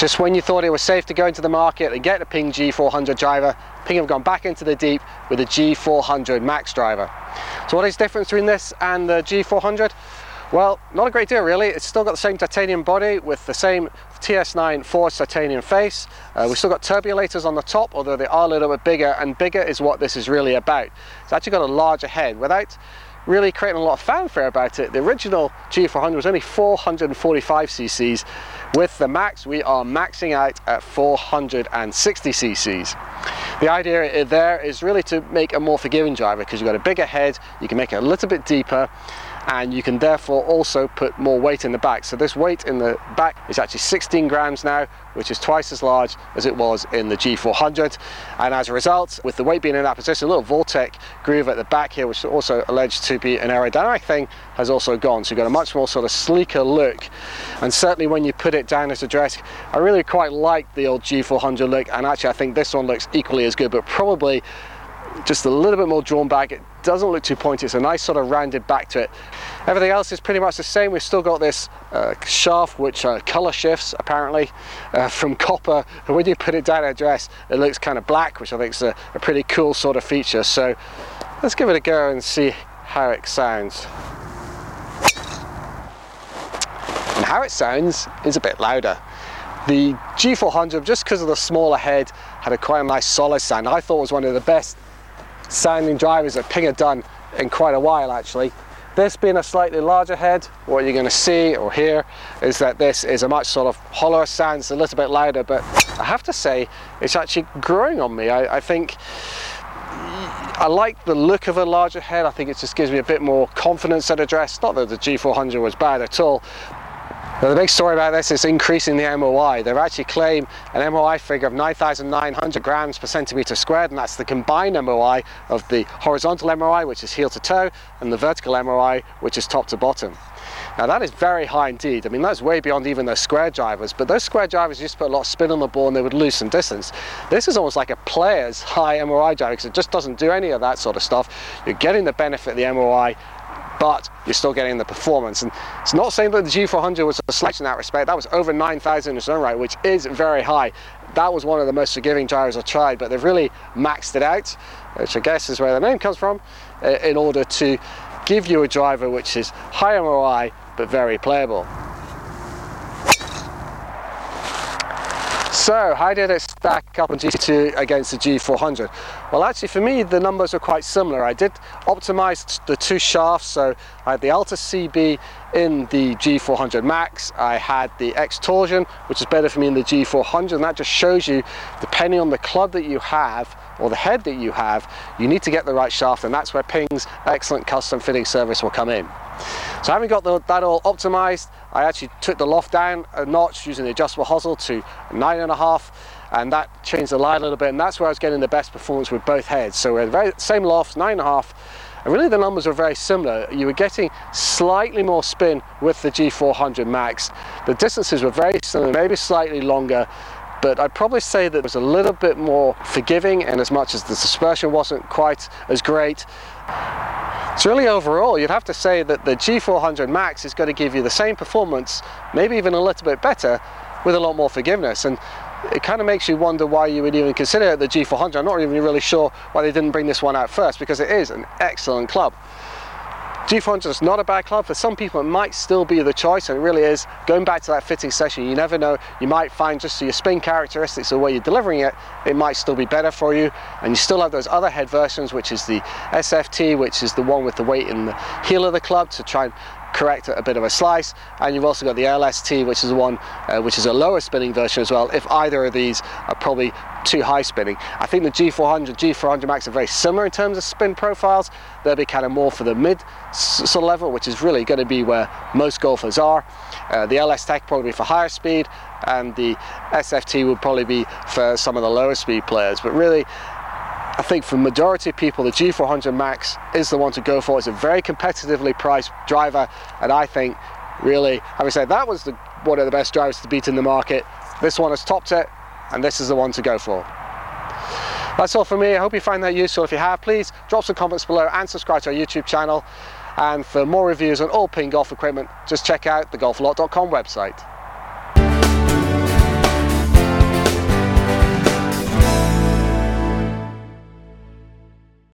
Just when you thought it was safe to go into the market and get a Ping G400 driver, Ping have gone back into the deep with a G400 Max driver. So what is the difference between this and the G400? Well, not a great deal really. It's still got the same titanium body with the same T9S forged titanium face. Uh, we've still got turbulators on the top, although they are a little bit bigger, and bigger is what this is really about. It's actually got a larger head. Without really creating a lot of fanfare about it, the original G400 was only 445 cc's. With the Max, we are maxing out at 460 cc's. The idea there is really to make a more forgiving driver because you've got a bigger head, you can make it a little bit deeper, and you can therefore also put more weight in the back. So this weight in the back is actually 16 grams now, which is twice as large as it was in the G400. And as a result, with the weight being in that position, a little Vortec groove at the back here, which is also alleged to be an aerodynamic thing, has also gone. So you've got a much more sort of sleeker look. And certainly when you put it down as a dress, I really quite like the old G400 look. And actually I think this one looks equally as good, but probably just a little bit more drawn back. It doesn't look too pointy. It's a nice sort of rounded back to it. Everything else is pretty much the same. We've still got this uh, shaft which uh, color shifts apparently uh, from copper. And when you put it down at dress, it looks kind of black, which I think is a, a pretty cool sort of feature. So let's give it a go and see how it sounds. And how it sounds is a bit louder. The G400, just because of the smaller head, had a quite a nice solid sound. I thought was one of the best sounding drivers that Ping had done in quite a while actually. This being a slightly larger head, what you're going to see or hear is that this is a much sort of hollower sound, it's a little bit louder, but I have to say it's actually growing on me. I, I think I like the look of a larger head. I think it just gives me a bit more confidence at address. Not that the G400 was bad at all, now the big story about this is increasing the MOI. They've actually claimed an MOI figure of 9,900 grams per centimeter squared, and that's the combined MOI of the horizontal MOI, which is heel to toe, and the vertical MOI, which is top to bottom. Now that is very high indeed. I mean, that's way beyond even those square drivers, but those square drivers used to put a lot of spin on the ball and they would lose some distance. This is almost like a player's high MOI driver because it just doesn't do any of that sort of stuff. You're getting the benefit of the MOI but you're still getting the performance. And it's not saying that the G400 was a slouch in that respect. That was over 9,000 in its own right, which is very high. That was one of the most forgiving gyros I've tried, but they've really maxed it out, which I guess is where the name comes from, uh, in order to give you a driver which is high MOI, but very playable. So how did it stack up on G2 against the G400? Well actually for me the numbers are quite similar. I did optimize the two shafts so I had the Alta CB in the G400 Max, I had the X Torsion which is better for me in the G400 and that just shows you depending on the club that you have or the head that you have you need to get the right shaft and that's where Ping's excellent custom fitting service will come in. So having got the, that all optimized, I actually took the loft down a notch using the adjustable hosel to nine and a half, and that changed the line a little bit, and that's where I was getting the best performance with both heads. So we had the very same loft, nine and a half, and really the numbers were very similar. You were getting slightly more spin with the G400 Max. The distances were very similar, maybe slightly longer, but I'd probably say that it was a little bit more forgiving and as much as the dispersion wasn't quite as great. So really overall, you'd have to say that the G400 Max is going to give you the same performance, maybe even a little bit better, with a lot more forgiveness. And it kind of makes you wonder why you would even consider the G400. I'm not even really sure why they didn't bring this one out first, because it is an excellent club. G400 is not a bad club. For some people, it might still be the choice, and it really is. Going back to that fitting session, you never know. You might find just your spin characteristics, the way you're delivering it, it might still be better for you. And you still have those other head versions, which is the SFT, which is the one with the weight in the heel of the club to try and correct a bit of a slice and you've also got the LST which is the one uh, which is a lower spinning version as well if either of these are probably too high spinning. I think the G400, G400 Max are very similar in terms of spin profiles. They'll be kind of more for the mid sort of level, which is really going to be where most golfers are. Uh, the LS Tech probably for higher speed, and the SFT would probably be for some of the lower speed players. But really, I think for the majority of people, the G400 Max is the one to go for. It's a very competitively priced driver, and I think really, having said that was the, one of the best drivers to beat in the market. This one has topped it, and this is the one to go for. That's all from me. I hope you find that useful. If you have, please drop some comments below and subscribe to our YouTube channel. And for more reviews on all Ping golf equipment, just check out the golfalot.com website.